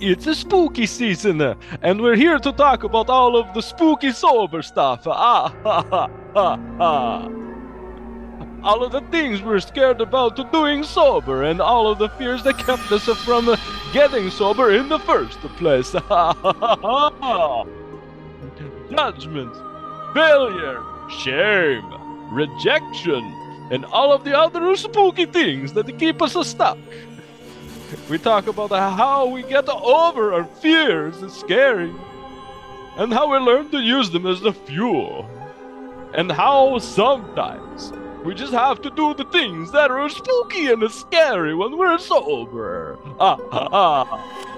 It's a spooky season, and we're here to talk about all of the spooky sober stuff. Ah, ha, ha, ha, ha. All of the things we're scared about doing sober, and all of the fears that kept us from getting sober in the first place. Ha, ha, ha. Judgment, failure, shame, rejection, and all of the other spooky things that keep us stuck. We talk about how we get over our fears and scary, and how we learn to use them as the fuel, and how sometimes we just have to do the things that are spooky and scary when we're sober. Ah, ah, ah.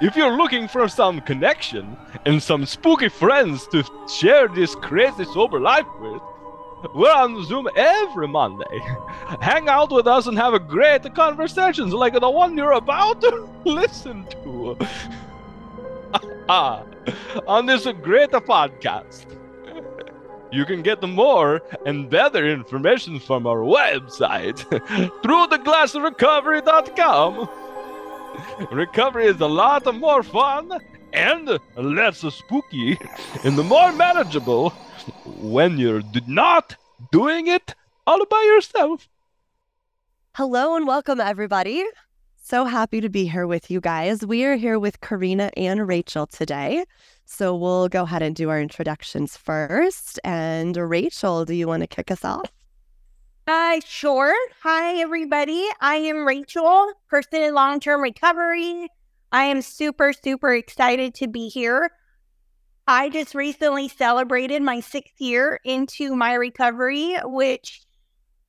if you're looking for some connection and some spooky friends to share this crazy sober life with, we're on Zoom every Monday. Hang out with us and have a great conversations like the one you're about to listen to. on this great podcast. You can get more and better information from our website throughtheglassrecovery.com. Recovery is a lot more fun and less spooky and more manageable when you're not doing it all by yourself. Hello and welcome, everybody. So happy to be here with you guys. We are here with Corina and Rachael today. So we'll go ahead and do our introductions first. And Rachael, do you want to kick us off? Uh, sure. Hi, everybody. I am Rachael, person in long term recovery. I am super, super excited to be here. I just recently celebrated my sixth year into my recovery, which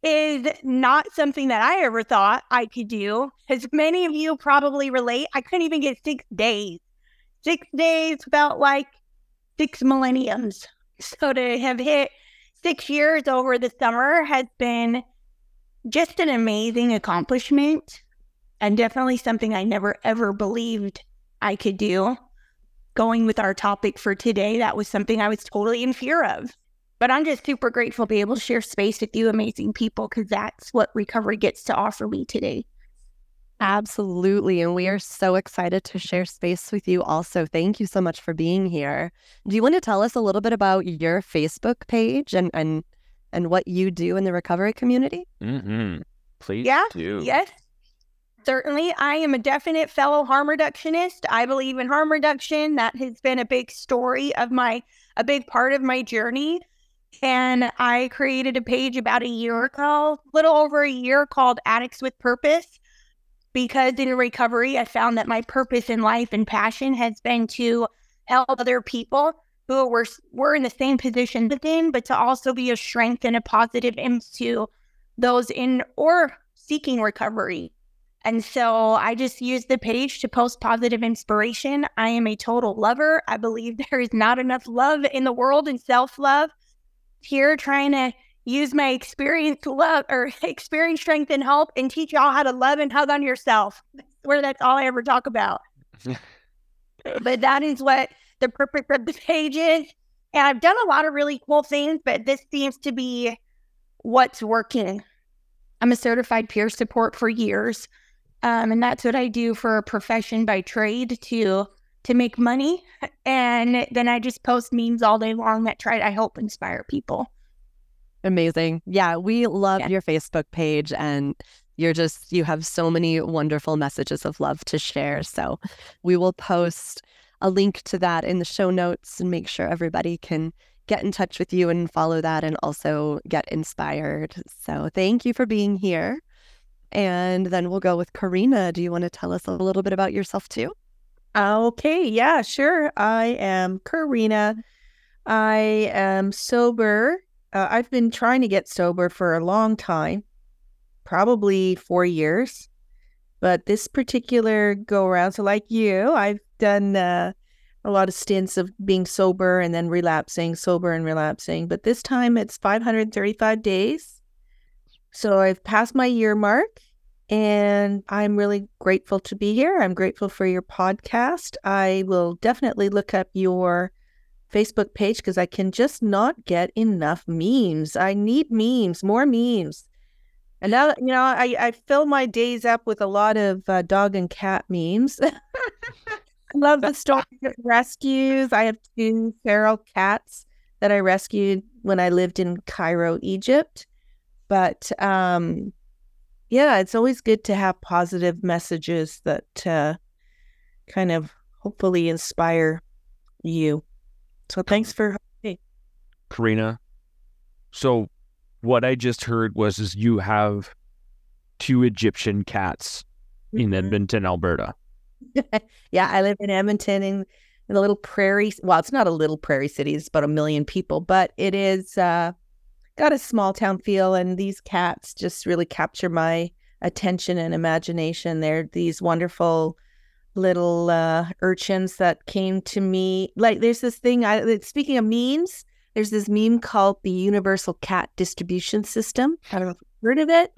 is not something that I ever thought I could do. As many of you probably relate, I couldn't even get six days. Six days felt like six millenniums. So to have hit six years over the summer has been just an amazing accomplishment and definitely something I never ever believed I could do. Going with our topic for today, that was something I was totally in fear of. But I'm just super grateful to be able to share space with you, amazing people, because that's what recovery gets to offer me today. Absolutely. And we are so excited to share space with you also. Thank you so much for being here. Do you want to tell us a little bit about your Facebook page and and and what you do in the recovery community? Mm-hmm. Please yeah, do. Yes. Certainly. I am a definite fellow harm reductionist. I believe in harm reduction. That has been a big story of my a big part of my journey. And I created a page about a year ago, little over a year called Addicts with Purpose because in recovery, I found that my purpose in life and passion has been to help other people who were were in the same position within, but to also be a strength and a positive impact to those in or seeking recovery. And so I just use the page to post positive inspiration. I am a total lover. I believe there is not enough love in the world and self love. Here, trying to use my experience to love or experience strength and help and teach y'all how to love and hug on yourself. Where that's all I ever talk about. but that is what the purpose of the page is. And I've done a lot of really cool things, but this seems to be what's working. I'm a certified peer support for years. Um, and that's what I do for a profession by trade to to make money. And then I just post memes all day long that try to help inspire people. Amazing. Yeah, we love yeah. your Facebook page and you're just you have so many wonderful messages of love to share. So we will post a link to that in the show notes and make sure everybody can get in touch with you and follow that and also get inspired. So thank you for being here. And then we'll go with Corina. Do you want to tell us a little bit about yourself too? Okay, yeah, sure. I am Corina. I am sober uh, I've been trying to get sober for a long time, probably four years. But this particular go around, so like you, I've done uh, a lot of stints of being sober and then relapsing, sober and relapsing. But this time it's 535 days. So I've passed my year mark and I'm really grateful to be here. I'm grateful for your podcast. I will definitely look up your Facebook page because I can just not get enough memes. I need memes, more memes. And now, you know, I, I fill my days up with a lot of uh, dog and cat memes. Love the story rescues. I have two feral cats that I rescued when I lived in Cairo, Egypt. But um, yeah, it's always good to have positive messages that uh, kind of hopefully inspire you. So thanks for hey. Corina. So what I just heard was is you have two Egyptian cats in Mm-hmm. Edmonton, Alberta. yeah, I live in Edmonton in, in a little prairie. Well, it's not a little prairie city; it's about a million people, but it is uh, got a small town feel. And these cats just really capture my attention and imagination. They're these wonderful little uh, urchins that came to me. Like, there's this thing. I speaking of memes, there's this meme called the Universal Cat Distribution System. I don't know if you've heard of it.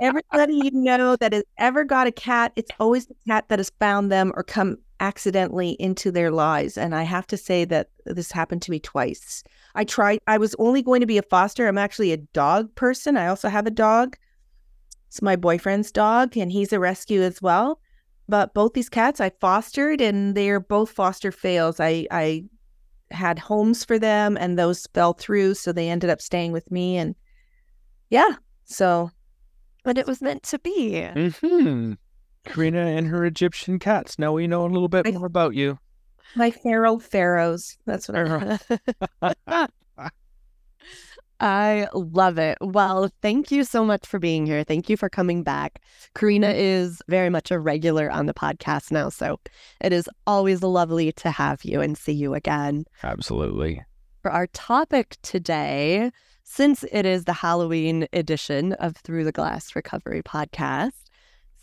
Everybody you know that has ever got a cat, it's always the cat that has found them or come accidentally into their lives. And I have to say that this happened to me twice. I tried, I was only going to be a foster. I'm actually a dog person. I also have a dog. It's my boyfriend's dog, and he's a rescue as well. But both these cats I fostered, and they're both foster fails. I, I had homes for them, and those fell through. So they ended up staying with me. And yeah, so But it was meant to be. Mm-hmm. Corina and her Egyptian cats. Now we know a little bit I- more about you. my feral pharaohs. That's what I I love it. Well, thank you so much for being here. Thank you for coming back. Corina mm-hmm. is very much a regular on the podcast now, so it is always lovely to have you and see you again. Absolutely. For our topic today, since it is the Halloween edition of Through the Glass Recovery podcast,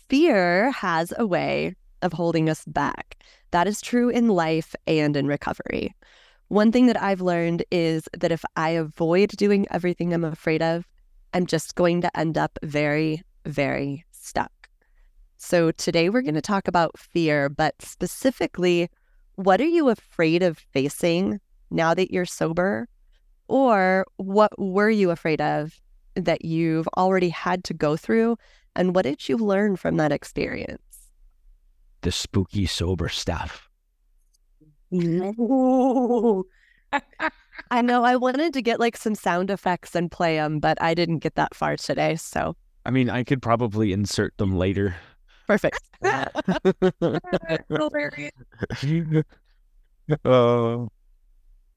fear has a way of holding us back. That is true in life and in recovery. One thing that I've learned is that if I avoid doing everything I'm afraid of, I'm just going to end up very, very stuck. So today we're going to talk about fear, but specifically, what are you afraid of facing now that you're sober? Or what were you afraid of that you've already had to go through? And what did you learn from that experience? The spooky sober stuff. Mm. Ooh. I know I wanted to get like some sound effects and play them, but I didn't get that far today. So I mean, I could probably insert them later. perfect. Oh,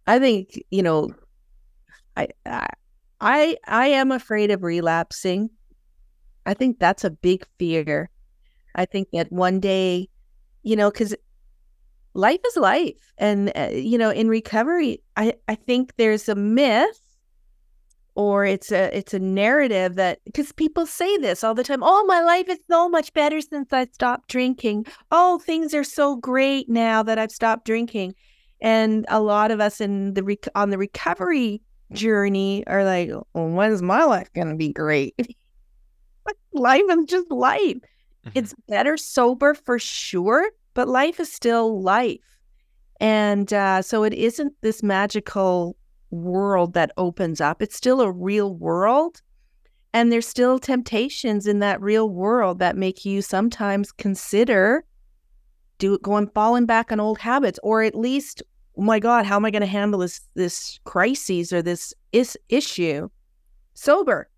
I think you know, I, I I I am afraid of relapsing. I think that's a big fear. I think that one day, you know, because life is life, and uh, you know, in recovery, I I think there's a myth. Or it's a it's a narrative that because people say this all the time. Oh, my life is so much better since I stopped drinking. Oh, things are so great now that I've stopped drinking and a lot of us in the rec- on the recovery journey are like well, when's my life going to be great life is just life it's better sober for sure but life is still life. And uh, so it isn't this magical world that opens up. It's still a real world and there's still temptations in that real world that make you sometimes consider do going falling back on old habits or at least oh my god how am i going to handle this this crisis or this is issue? Sober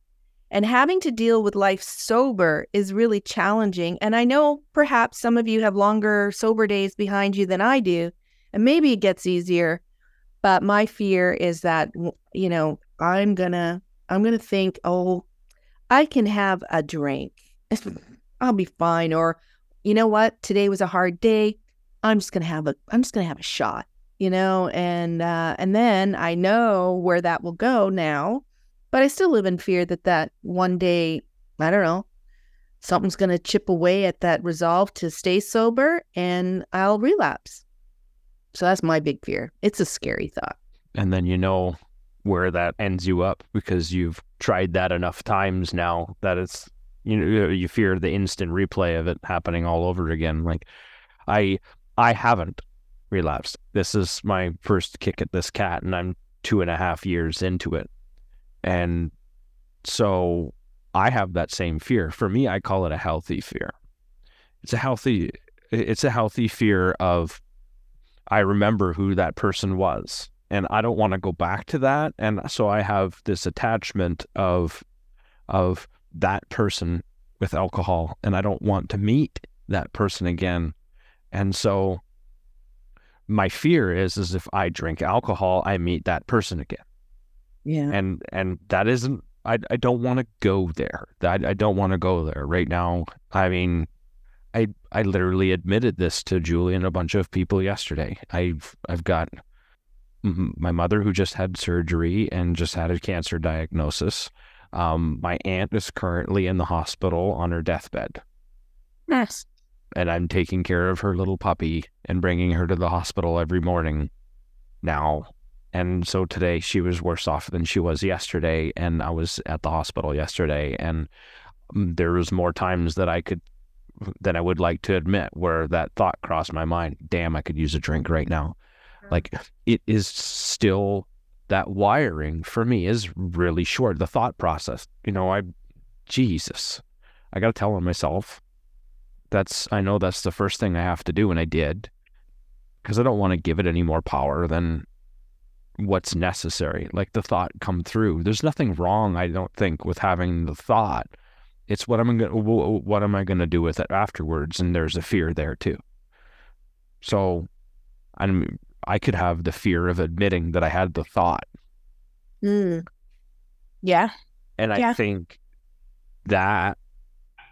and having to deal with life sober is really challenging. And i know perhaps some of you have longer sober days behind you than i do and maybe it gets easier but my fear is that you know i'm gonna i'm gonna think oh i can have a drink. I'll be fine or you know what? Today was a hard day. I'm just gonna have a i'm just gonna have a shot you know, and uh, and then I know where that will go now, but I still live in fear that that one day, I don't know, something's going to chip away at that resolve to stay sober, and I'll relapse. So that's my big fear. It's a scary thought. And then you know where that ends you up because you've tried that enough times now that it's you know you fear the instant replay of it happening all over again. Like I I haven't relapsed. This is my first kick at this cat, and I'm two and a half years into it. And so I have that same fear. For me, I call it a healthy fear. It's a healthy it's a healthy fear of I remember who that person was and I don't want to go back to that and so I have this attachment of of that person with alcohol and I don't want to meet that person again. And so my fear is is if I drink alcohol, I meet that person again. Yeah. And and that isn't I I don't want to go there. I I don't want to go there right now. I mean, I I literally admitted this to Julie and a bunch of people yesterday. I've I've got my mother who just had surgery and just had a cancer diagnosis. Um, my aunt is currently in the hospital on her deathbed. Yes. And I'm taking care of her little puppy and bringing her to the hospital every morning now. And so today she was worse off than she was yesterday. And I was at the hospital yesterday. And mm, there was more times that I could, that I would like to admit, where that thought crossed my mind damn, I could use a drink right now. Like it is still that wiring for me is really short. The thought process, you know, I, Jesus, I got to tell myself that's, I know that's the first thing I have to do. And I did because I don't want to give it any more power than what's necessary. Like the thought come through. There's nothing wrong, I don't think, with having the thought. It's what am I going what am I going to do with it afterwards? And there's a fear there too. So I'm I could have the fear of admitting that I had the thought. Mm. Yeah. And I Yeah. think that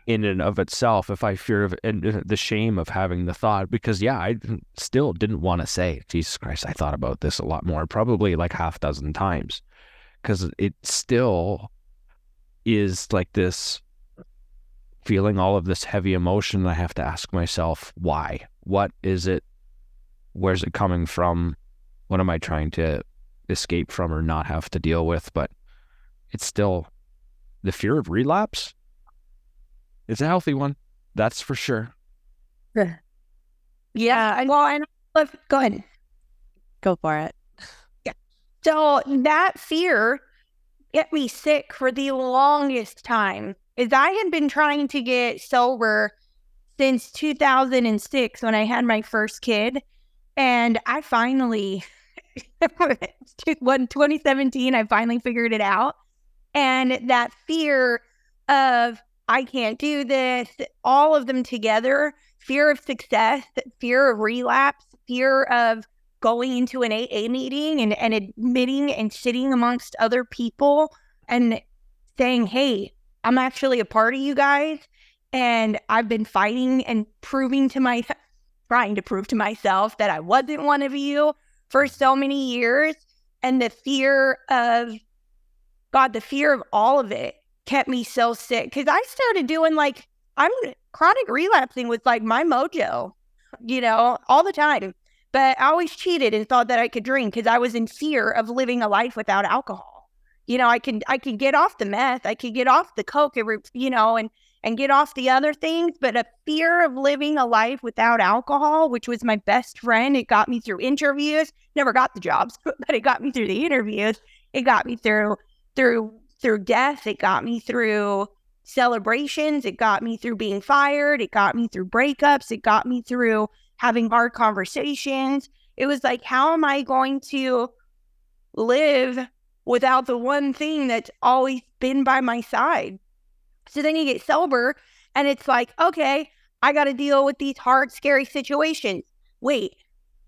in and of itself, if I fear of and uh, the shame of having the thought, because yeah, I still didn't want to say, Jesus Christ, I thought about this a lot more, probably like half dozen times, because it still is like this feeling all of this heavy emotion. I have to ask myself, why? What is it? Where's it coming from? What am I trying to escape from or not have to deal with? But it's still the fear of relapse. It's a healthy one, that's for sure. Yeah. I- Well, and go ahead. Go for it. Yeah. So that fear kept me sick for the longest time. Is I had been trying to get sober since 2006 when I had my first kid, and I finally, when 2017, I finally figured it out. And that fear of I can't do this, all of them together, fear of success, fear of relapse, fear of going into an AA meeting and, and admitting and sitting amongst other people and saying, Hey, I'm actually a part of you guys. And I've been fighting and proving to my, trying to prove to myself that I wasn't one of you for so many years. And the fear of, God, the fear of all of it kept me so sick. Cause I started doing like, I'm chronic relapsing was like my mojo, you know, all the time. But I always cheated and thought that I could drink because I was in fear of living a life without alcohol. You know, I can I could get off the meth, I could get off the coke, every, you know, and and get off the other things, but a fear of living a life without alcohol, which was my best friend, it got me through interviews. Never got the jobs, but it got me through the interviews. It got me through through through death. It got me through celebrations. It got me through being fired. It got me through breakups. It got me through having hard conversations. It was like, how am I going to live without the one thing that's always been by my side? So then you get sober and it's like, okay, I got to deal with these hard, scary situations. Wait,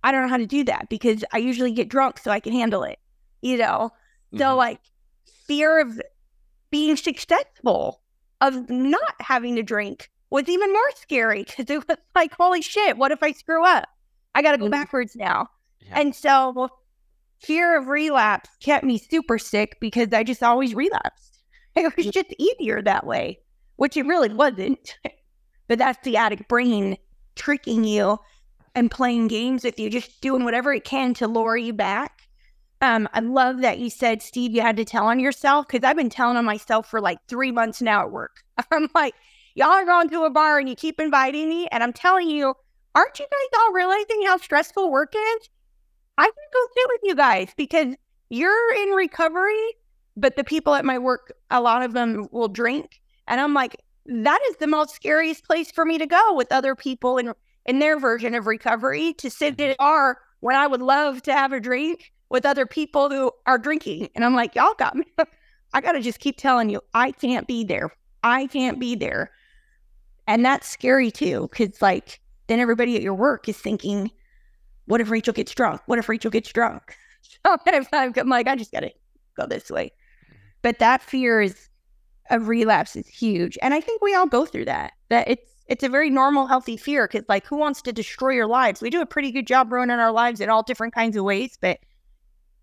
I don't know how to do that because I usually get drunk so I can handle it, you know? So, Mhm. like, fear of being successful, of not having to drink was even more scary because it was like, holy shit, what if I screw up? I got to go Mhm. backwards now. Yeah. And so fear of relapse kept me super sick because I just always relapsed. It was just easier that way, which it really wasn't. but that's the addict brain tricking you and playing games with you, just doing whatever it can to lure you back. Um, I love that you said, Steve, you had to tell on yourself because I've been telling on myself for like three months now at work. I'm like, y'all are going to a bar and you keep inviting me. And I'm telling you, aren't you guys all realizing how stressful work is? I can go sit with you guys because you're in recovery, but the people at my work, a lot of them will drink. And I'm like, that is the most scariest place for me to go with other people in in their version of recovery to sit in a bar when I would love to have a drink with other people who are drinking. And I'm like, y'all got me. I got to just keep telling you, I can't be there. I can't be there. And that's scary too, because like then everybody at your work is thinking, what if Rachael gets drunk? What if Rachael gets drunk? So I'm like, I just got to go this way. Mm-hmm. But that fear is of relapse is huge. And I think we all go through that. That it's it's a very normal, healthy fear because like who wants to destroy your lives? We do a pretty good job ruining our lives in all different kinds of ways, but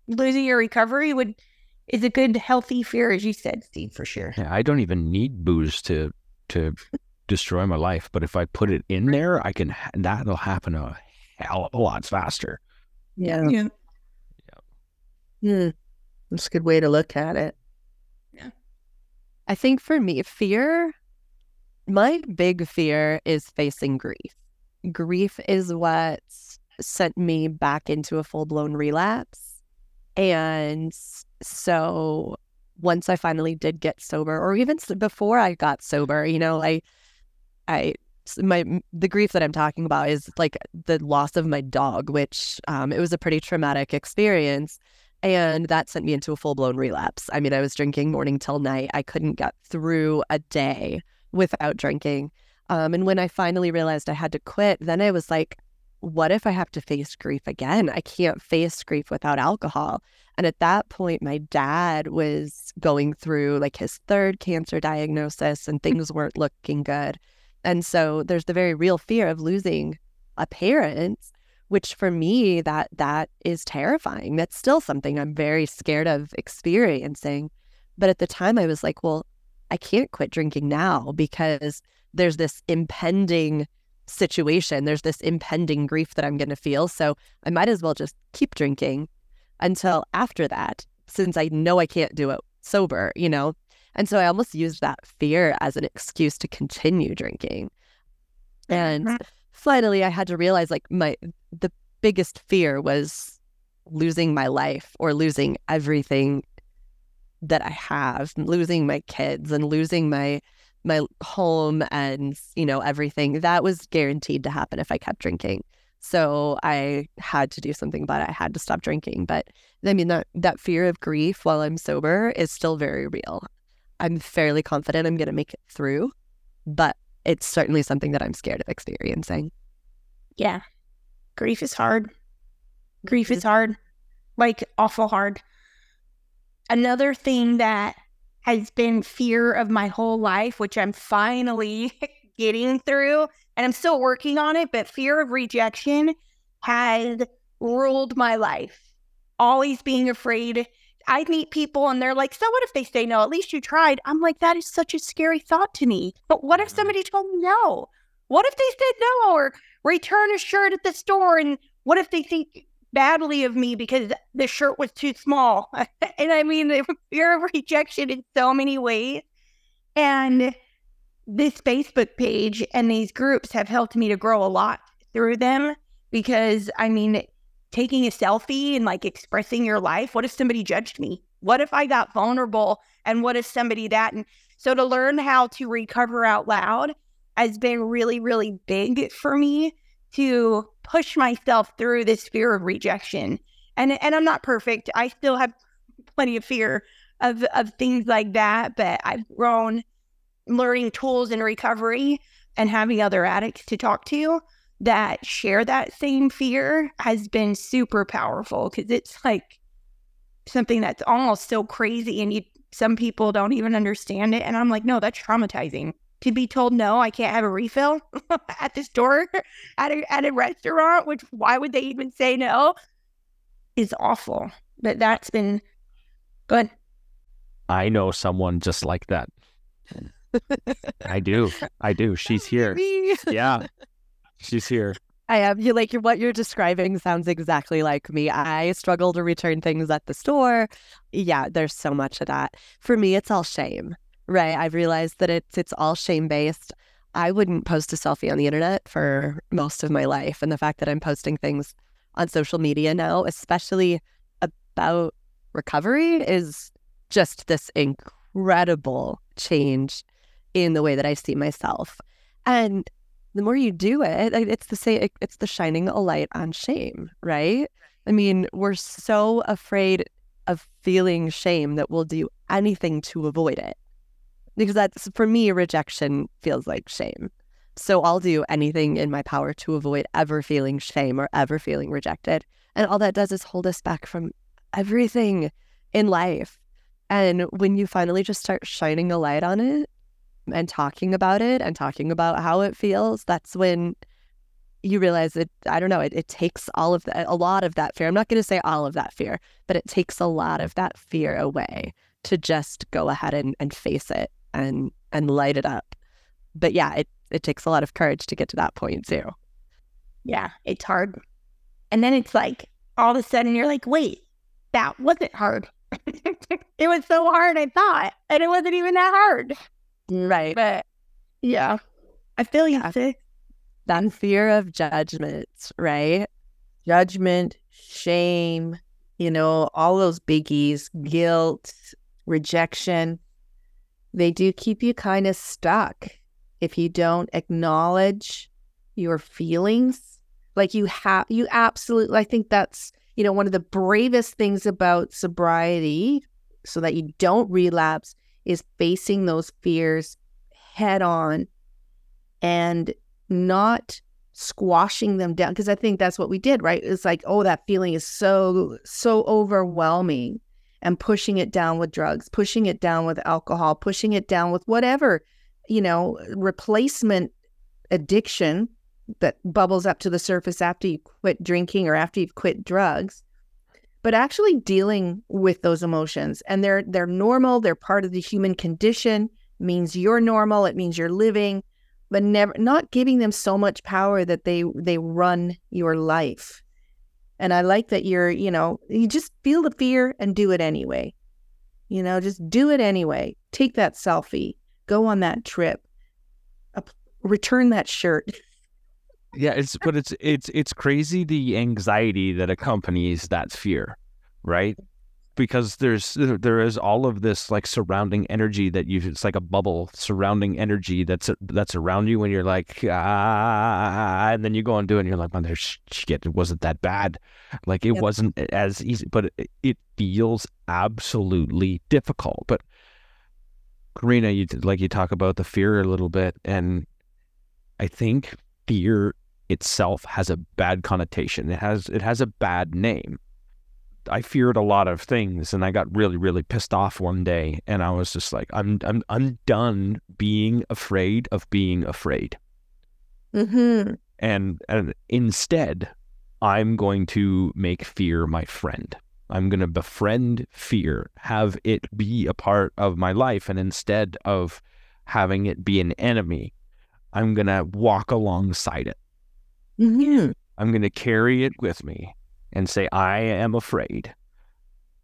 losing your recovery would is a good healthy fear, as you said, Steve, for sure. Yeah, I don't even need booze to to destroy my life, but if I put it in there, I can. That'll happen a hell of a lot faster. Yeah. Yeah. Hmm. That's a good way to look at it. Yeah. I think for me, fear, my big fear is facing grief. Grief is what sent me back into a full blown relapse. And so once I finally did get sober, or even before I got sober, you know, I, I, my the grief that I'm talking about is like the loss of my dog, which um, it was a pretty traumatic experience. And that sent me into a full blown relapse. I mean, I was drinking morning till night. I couldn't get through a day without drinking. Um, and when I finally realized I had to quit, then I was like, what if I have to face grief again? I can't face grief without alcohol. And at that point, my dad was going through like his third cancer diagnosis and mm. things weren't looking good. And so there's the very real fear of losing a parent which for me that that is terrifying that's still something i'm very scared of experiencing but at the time i was like well i can't quit drinking now because there's this impending situation. There's this impending grief that i'm going to feel so i might as well just keep drinking until after that since i know i can't do it sober you know? And so i almost used that fear as an excuse to continue drinking. And mm-hmm. finally i had to realize like my the biggest fear was losing my life or losing everything that i have losing my kids and losing my my home and you know everything that was guaranteed to happen if i kept drinking so i had to do something about it i had to stop drinking but i mean that that fear of grief while i'm sober is still very real i'm fairly confident i'm going to make it through but it's certainly something that I'm scared of experiencing. Yeah. Grief is hard. Grief is mm-hmm. hard. Like awful hard. Another thing that has been fear of my whole life, which I'm finally getting through, and I'm still working on it, but fear of rejection has ruled my life. Always being afraid. I meet people and they're like, So what if they say no? At least you tried. I'm like, That is such a scary thought to me. But what if mm-hmm. somebody told me no? What if they said no or return a shirt at the store? And what if they think badly of me because the shirt was too small? and I mean, the fear of rejection in so many ways. And this Facebook page and these groups have helped me to grow a lot through them because I mean, taking a selfie and like expressing your life, what if somebody judged me? What if I got vulnerable? And what if somebody that? And so to learn how to recover out loud has been really, really big for me to push myself through this fear of rejection. And and I'm not perfect. I still have plenty of fear of of things like that, but I've grown learning tools in recovery and having other addicts to talk to that share that same fear has been super powerful because it's like something that's almost so crazy and you some people don't even understand it and i'm like no that's traumatizing to be told no i can't have a refill at the store at a, at a restaurant which why would they even say no is awful. But that's been good. I know someone just like that. I do. I do. She's here. Yeah. She's here. I am. You like what you're describing sounds exactly like me. I struggle to return things at the store. Yeah, there's so much of that. For me, it's all shame, right? I've realized that it's it's all shame based. I wouldn't post a selfie on the internet for most of my life, and the fact that I'm posting things on social media now, especially about recovery, is just this incredible change in the way that I see myself. And the more you do it, it's the same. It's the shining a light on shame, right? I mean, we're so afraid of feeling shame that we'll do anything to avoid it, because that's for me, rejection feels like shame. So I'll do anything in my power to avoid ever feeling shame or ever feeling rejected. And all that does is hold us back from everything in life. And when you finally just start shining a light on it, and talking about it and talking about how it feels, that's when you realize it. I don't know, it, it takes all of that, a lot of that fear. I'm not going to say all of that fear, but it takes a lot of that fear away to just go ahead and, and face it and, and light it up. But yeah, it, it takes a lot of courage to get to that point too. Yeah, it's hard. And then it's like all of a sudden you're like, wait, that wasn't hard. it was so hard, I thought, and it wasn't even that hard. Right. But yeah, I feel you. Yeah. That fear of judgment, right? Judgment, shame, you know, all those biggies, guilt, rejection, they do keep you kind of stuck if you don't acknowledge your feelings. Like you have, you absolutely, I think that's, you know, one of the bravest things about sobriety so that you don't relapse is facing those fears head on and not squashing them down. Because i think that's what we did right? It's like oh that feeling is so so overwhelming and pushing it down with drugs pushing it down with alcohol pushing it down with whatever you know replacement addiction that bubbles up to the surface after you quit drinking or after you've quit drugs but actually dealing with those emotions. And they're they're normal they're part of the human condition means you're normal it means you're living but never not giving them so much power that they they run your life and i like that you're you know you just feel the fear and do it anyway. You know just do it anyway. Take that selfie. Go on that trip. Return that shirt. Yeah, it's but it's it's it's crazy the anxiety that accompanies that fear, right? Because there's there is all of this like surrounding energy that you it's like a bubble surrounding energy that's that's around you when you're like ah and then you go and do it and you're like man there's shit it wasn't that bad like it Yep. wasn't as easy but it, it feels absolutely difficult but Corina you like you talk about the fear a little bit and I think fear itself has a bad connotation. It has it has a bad name. I feared a lot of things and I got really really pissed off one day and I was just like I'm I'm I'm done being afraid of being afraid. mm-hmm. And and instead I'm going to make fear my friend. I'm going to befriend fear, have it be a part of my life and instead of having it be an enemy, I'm going to walk alongside it. Mm-hmm. I'm going to carry it with me and say, I am afraid.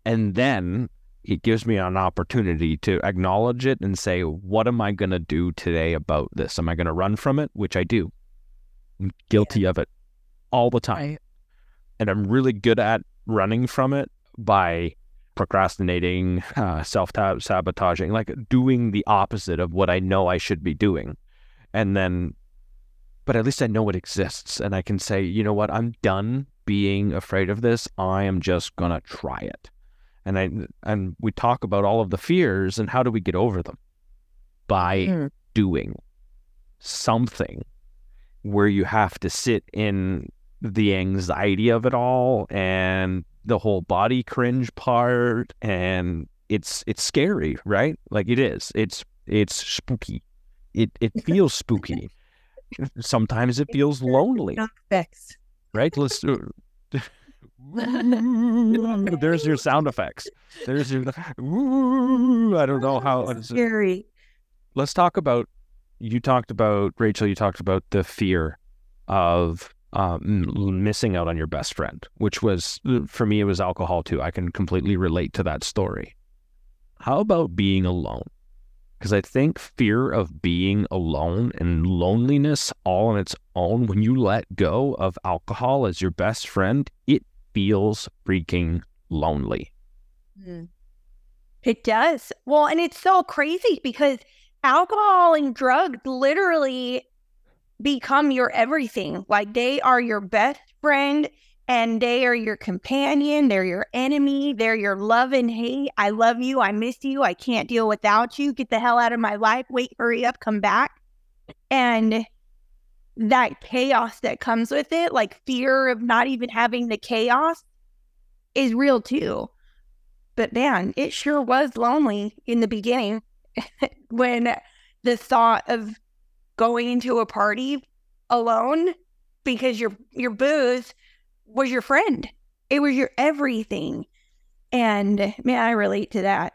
And then it gives me an opportunity to acknowledge it and say, what am I going to do today about this? Am I going to run from it? Which I do. I'm guilty of it all the time. Right. And I'm really good at running from it by procrastinating, uh, self sabotaging, like doing the opposite of what I know I should be doing. And then but at least I know it exists and I can say, you know what, I'm done being afraid of this. I am just gonna try it. And I and we talk about all of the fears and how do we get over them? By Mhm. doing something where you have to sit in the anxiety of it all and the whole body cringe part and it's it's scary, right? Like it is. It's it's spooky. It it feels spooky. Sometimes it feels lonely, Not fixed. Right? Let's. uh, There's your sound effects. There's your. I don't know how. it's- Scary. Let's talk about. You talked about Rachael. You talked about the fear of um, missing out on your best friend, which was for me. It was alcohol too. I can completely relate to that story. How about being alone? Because I think fear of being alone and loneliness all on its own, when you let go of alcohol as your best friend, it feels freaking lonely. Mm. It does. Well, and it's so crazy because alcohol and drugs literally become your everything. Like they are your best friend and they are your companion. They're your enemy. They're your love and hate. I love you. I miss you. I can't deal without you. Get the hell out of my life. Wait, hurry up, come back. And that chaos that comes with it, like fear of not even having the chaos, is real too. But man, it sure was lonely in the beginning when the thought of going into a party alone because your your booze was your friend. It was your everything. And man, I relate to that.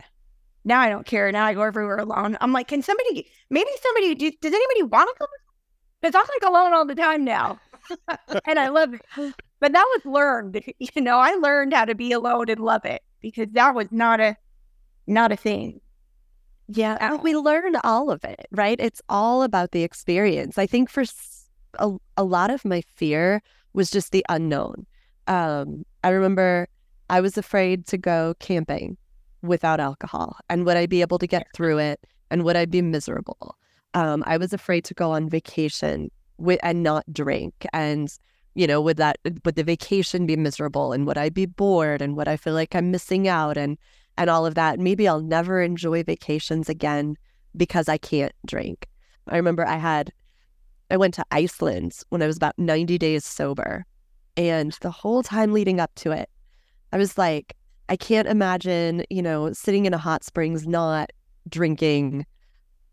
Now I don't care. Now I go everywhere alone. I'm like, can somebody, maybe somebody, do, does anybody want to go? Because I'm like alone all the time now. and I love it. But that was learned. You know, I learned how to be alone and love it because that was not a not a thing. Yeah, we learn all of it, right? It's all about the experience. I think for a, a lot of my fear was just the unknown. Um, I remember I was afraid to go camping without alcohol, and would I be able to get through it? And would I be miserable? Um, I was afraid to go on vacation with and not drink, and you know, would that would the vacation be miserable? And would I be bored? And would I feel like I'm missing out? And and all of that. Maybe I'll never enjoy vacations again because I can't drink. I remember I had, I went to Iceland when I was about 90 days sober. And the whole time leading up to it, I was like, I can't imagine, you know, sitting in a hot springs not drinking,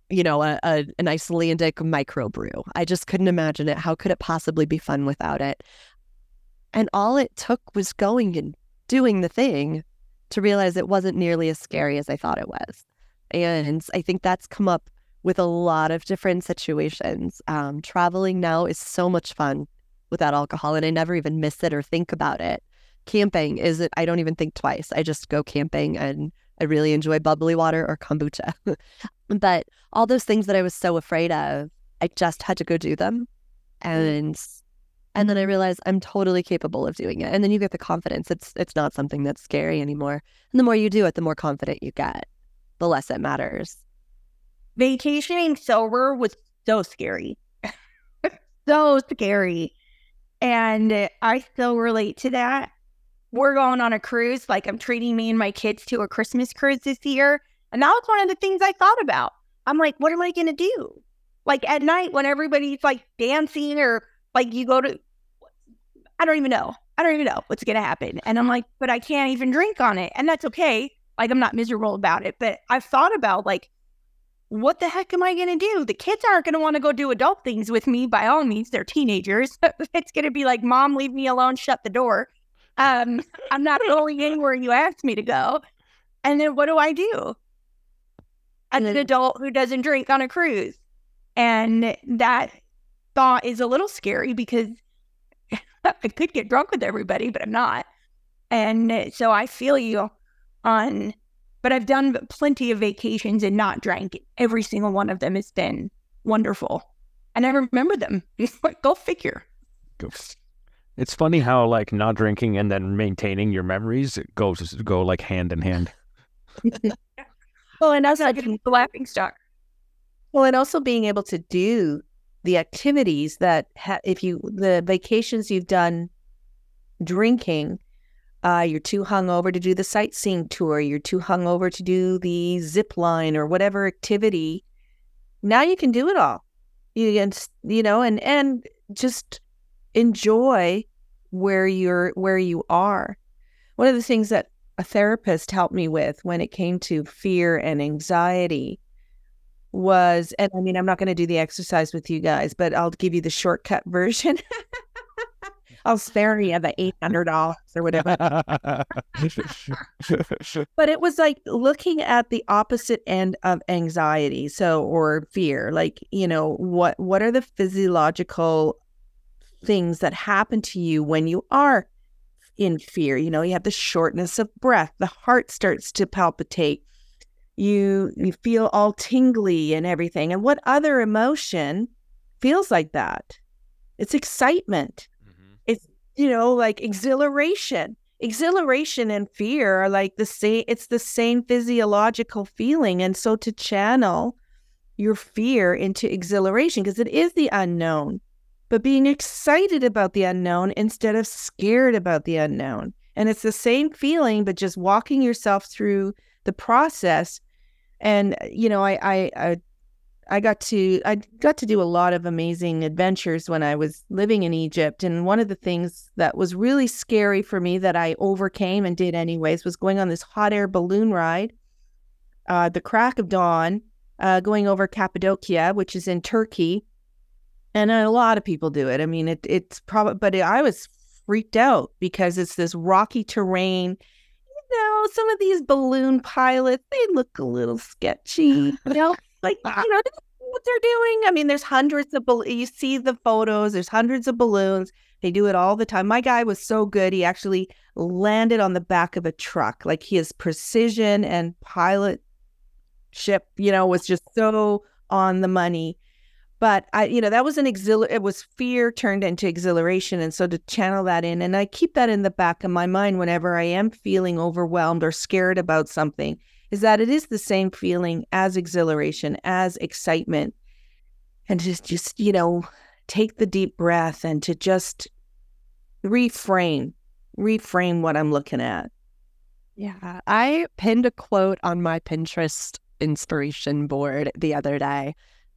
you know, a, a an Icelandic microbrew. I just couldn't imagine it. How could it possibly be fun without it? And all it took was going and doing the thing to realize it wasn't nearly as scary as I thought it was. And I think that's come up with a lot of different situations. Um, traveling now is so much fun without alcohol, and I never even miss it or think about it. Camping is it? I don't even think twice. I just go camping and I really enjoy bubbly water or kombucha. but all those things that I was so afraid of, I just had to go do them. And and then I realized I'm totally capable of doing it. And then you get the confidence. It's it's not something that's scary anymore. And the more you do it, the more confident you get. The less it matters. Vacationing sober was so scary. so scary. And I still relate to that. We're going on a cruise, like I'm treating me and my kids to a Christmas cruise this year. And that was one of the things I thought about. I'm like, what am I going to do? Like at night when everybody's like dancing or like you go to, I don't even know. I don't even know what's going to happen. And I'm like, but I can't even drink on it. And that's okay. Like I'm not miserable about it. But I've thought about like, what the heck am I going to do? The kids aren't going to want to go do adult things with me. By all means, they're teenagers. it's going to be like, mom, leave me alone, shut the door. Um, I'm not going anywhere you asked me to go. And then what do I do? As an adult who doesn't drink on a cruise. And that thought is a little scary because I could get drunk with everybody, but I'm not. And so I feel you on, but I've done plenty of vacations and not drank. Every single one of them has been wonderful. And I remember them. Go figure. Go. It's funny how like not drinking and then maintaining your memories it goes go like hand in hand. Well, and that's like the laughing stock. Well, and also being able to do the activities that ha- if you the vacations you've done drinking, uh, you're too hungover to do the sightseeing tour, you're too hungover to do the zip line or whatever activity. Now you can do it all. You can, you know, and and just enjoy where you're where you are. One of the things that a therapist helped me with when it came to fear and anxiety was, and I mean, I'm not going to do the exercise with you guys, but I'll give you the shortcut version. I'll spare you the eight hundred dollars or whatever. but it was like looking at the opposite end of anxiety, so or fear. Like you know what what are the physiological things that happen to you when you are in fear? You know, you have the shortness of breath, the heart starts to palpitate you you feel all tingly and everything and what other emotion feels like that it's excitement you know like exhilaration. Exhilaration and fear are like the same it's the same physiological feeling. And so to channel your fear into exhilaration because it is the unknown but being excited about the unknown instead of scared about the unknown. And it's the same feeling but just walking yourself through the process. And you know I, I i i got to i got to do a lot of amazing adventures when i was living in egypt and one of the things that was really scary for me that i overcame and did anyways was going on this hot air balloon ride uh, the crack of dawn uh, going over cappadocia which is in turkey and a lot of people do it i mean it, it's probably but i was freaked out because it's this rocky terrain you know, some of these balloon pilots, they look a little sketchy. You know, like, uh, you know, what they're doing. I mean, there's hundreds of, balloons. you see the photos, there's hundreds of balloons. They do it all the time. My guy was so good. He actually landed on the back of a truck. Like his precision and pilot ship, you know, was just so on the money but I, you know, that was an exhilar. It was fear turned into exhilaration, and so to channel that in, and I keep that in the back of my mind whenever I am feeling overwhelmed or scared about something, is that it is the same feeling as exhilaration, as excitement, and to just you know, take the deep breath and to just reframe, reframe what I'm looking at. Yeah, I pinned a quote on my Pinterest inspiration board the other day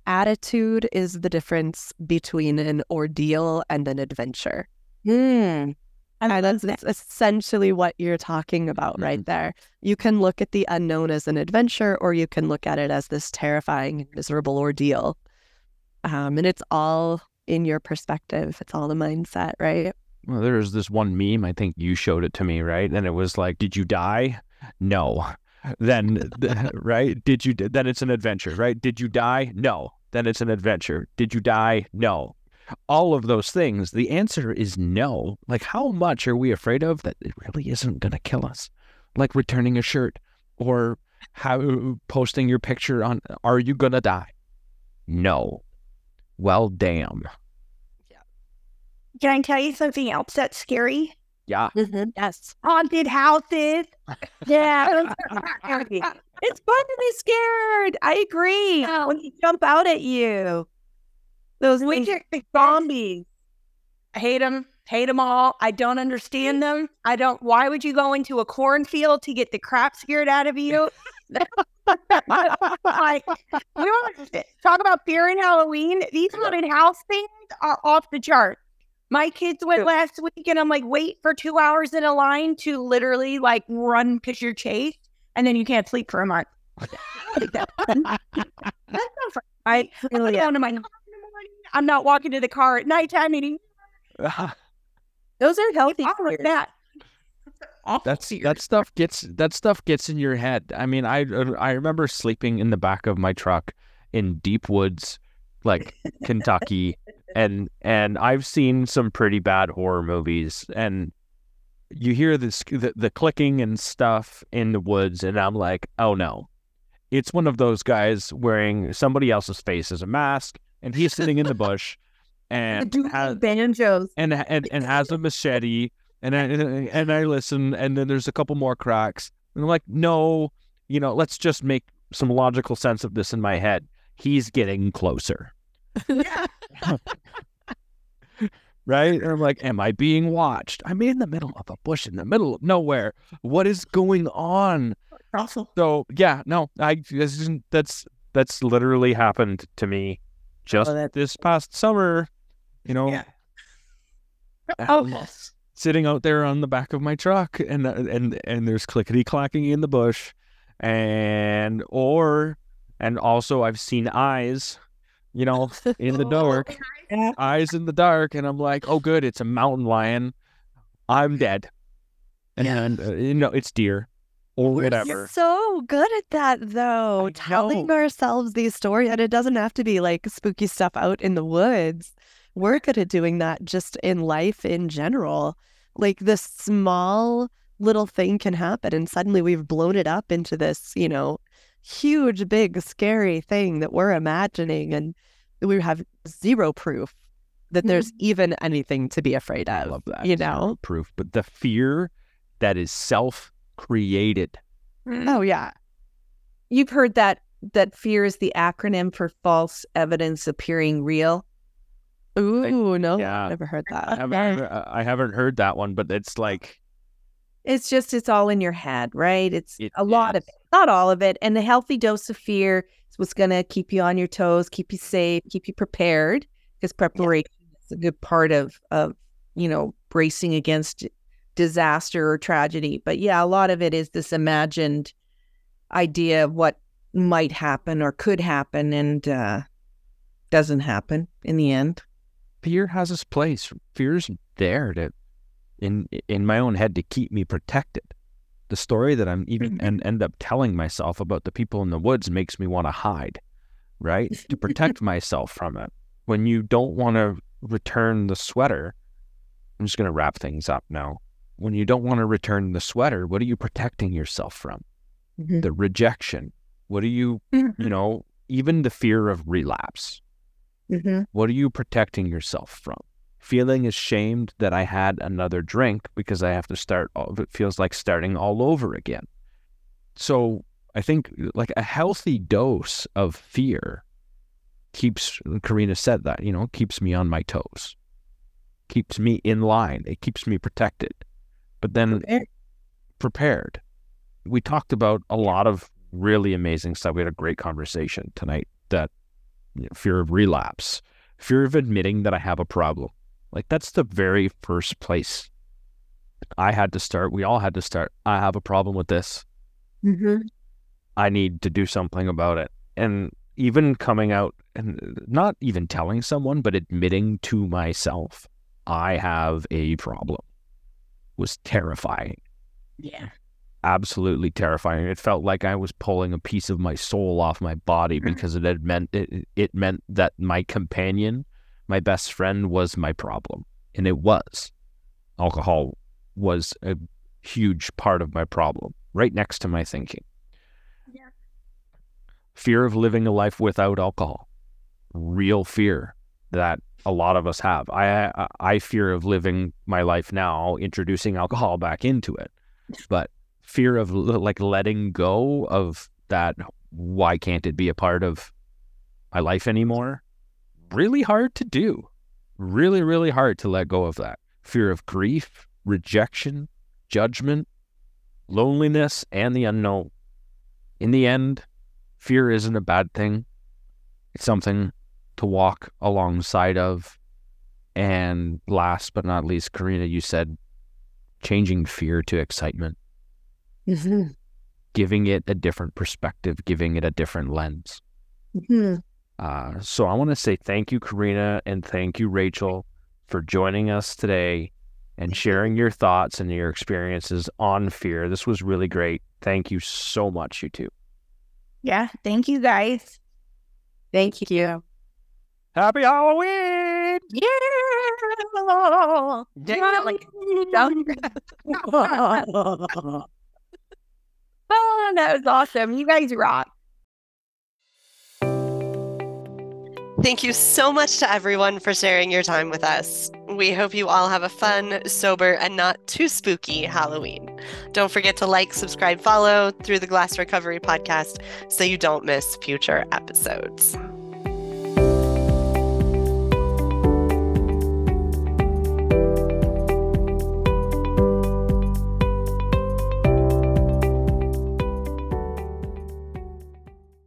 attitude is the difference between an ordeal and an adventure. Hmm. And that's, that's essentially what you're talking about mm-hmm. right there. You can look at the unknown as an adventure, or you can look at it as this terrifying, miserable ordeal. Um, and it's all in your perspective. It's all the mindset, right? Well, there's this one meme. I think you showed it to me, right? And it was like, "Did you die? No." Then, right? Did you? Then it's an adventure, right? Did you die? No then it's an adventure. Did you die? No. All of those things, the answer is no. Like, how much are we afraid of that it really isn't going to kill us? Like returning a shirt or how posting your picture on, are you going to die? No. Well, damn. Can I tell you something else that's scary? Yeah. Mm-hmm. Yes. Haunted houses. yeah. it's fun to be scared. I agree. When they jump out at you, those wicked zombies. I hate them. Hate them all. I don't understand them. I don't. Why would you go into a cornfield to get the crap scared out of you? like, we don't talk about fear in Halloween. These haunted house things are off the chart. My kids went last week and I'm like, wait for two hours in a line to literally like run because you're chased and then you can't sleep for a month. That's not for, I really down to my in the morning. I'm not walking to the car at nighttime anymore. Those are healthy. That. That's that stuff gets that stuff gets in your head. I mean, I I remember sleeping in the back of my truck in deep woods, like Kentucky, and and I've seen some pretty bad horror movies, and you hear this the, the clicking and stuff in the woods, and I'm like, oh no, it's one of those guys wearing somebody else's face as a mask, and he's sitting in the bush, and has banjos, and and and has a machete, and I, and I listen, and then there's a couple more cracks, and I'm like, no, you know, let's just make some logical sense of this in my head. He's getting closer. right? And I'm like, am I being watched? I'm in the middle of a bush in the middle of nowhere. What is going on? So yeah, no, I that's that's literally happened to me just oh, this past summer. You know, yeah. Oh, yes. sitting out there on the back of my truck, and and and there's clickety clacking in the bush, and or and also I've seen eyes you know, in the dark, eyes in the dark, and I'm like, oh, good, it's a mountain lion. I'm dead, and uh, you know, it's deer or We're whatever. so good at that though, I telling know. ourselves these stories, and it doesn't have to be like spooky stuff out in the woods. We're good at doing that just in life in general. Like this small little thing can happen, and suddenly we've blown it up into this, you know, huge, big, scary thing that we're imagining, and we have zero proof that there's mm-hmm. even anything to be afraid I of. love that. You zero know? proof, but the fear that is self-created. Oh yeah. You've heard that that fear is the acronym for false evidence appearing real. Ooh, no, Yeah. never heard I that. haven't, uh, I haven't heard that one, but it's like It's just it's all in your head, right? It's It a lot of it, not all of it. And a healthy dose of fear is what's going to keep you on your toes, keep you safe, keep you prepared. Because preparation is a good part of of you know bracing against disaster or tragedy. But yeah, a lot of it is this imagined idea of what might happen or could happen, and uh, doesn't happen in the end. fear has its place. Fear's there to in in my own head to keep me protected. The story that I'm even and end up telling myself about the people in the woods makes me want to hide, right? to protect myself from it. When you don't want to return the sweater, I'm just going to wrap things up now. When you don't want to return the sweater, what are you protecting yourself from? Mhm. The rejection. What are you, you know, even the fear of relapse. Mm-hmm. What are you protecting yourself from? Feeling ashamed that I had another drink because I have to start, all- it feels like starting all over again. So I think like a healthy dose of fear keeps, Corina said that, you know, keeps me on my toes, keeps me in line, it keeps me protected. But then prepared. We talked about a lot of really amazing stuff. We had a great conversation tonight that you know, fear of relapse, fear of admitting that I have a problem. Like that's the very first place I had to start. We all had to start. I have a problem with this. Mm-hmm. I need to do something about it. And even coming out and not even telling someone, but admitting to myself, I have a problem was terrifying. Yeah. absolutely terrifying. It felt like I was pulling a piece of my soul off my body mm-hmm. because it had meant it, it meant that my companion, my best friend, was my problem, and it was. Alcohol was a huge part of my problem, right next to my thinking. Yeah. Fear of living a life without alcohol, real fear that a lot of us have. I I, fear of living my life now, introducing alcohol back into it, but fear of like letting go of that why can't it be a part of my life anymore? Really hard to do. Really really hard to let go of that. Fear of grief rejection judgment loneliness and the unknown. In the end fear isn't a bad thing. It's something to walk alongside of and last but not least Corina you said changing fear to excitement Mm-hmm. giving it a different perspective, giving it a different lens. Mm-hmm. Uh, so I want to say thank you, Corina, and thank you, Rachael, for joining us today and sharing your thoughts and your experiences on fear. This was really great. Thank you so much, you two. Yeah. Thank you guys. Thank you. Happy Halloween! Yeah. Oh, that was awesome. You guys rock. Thank you so much to everyone for sharing your time with us. We hope you all have a fun, sober, and not too spooky Halloween. Don't forget to like, subscribe, follow through the Glass Recovery podcast so you don't miss future episodes.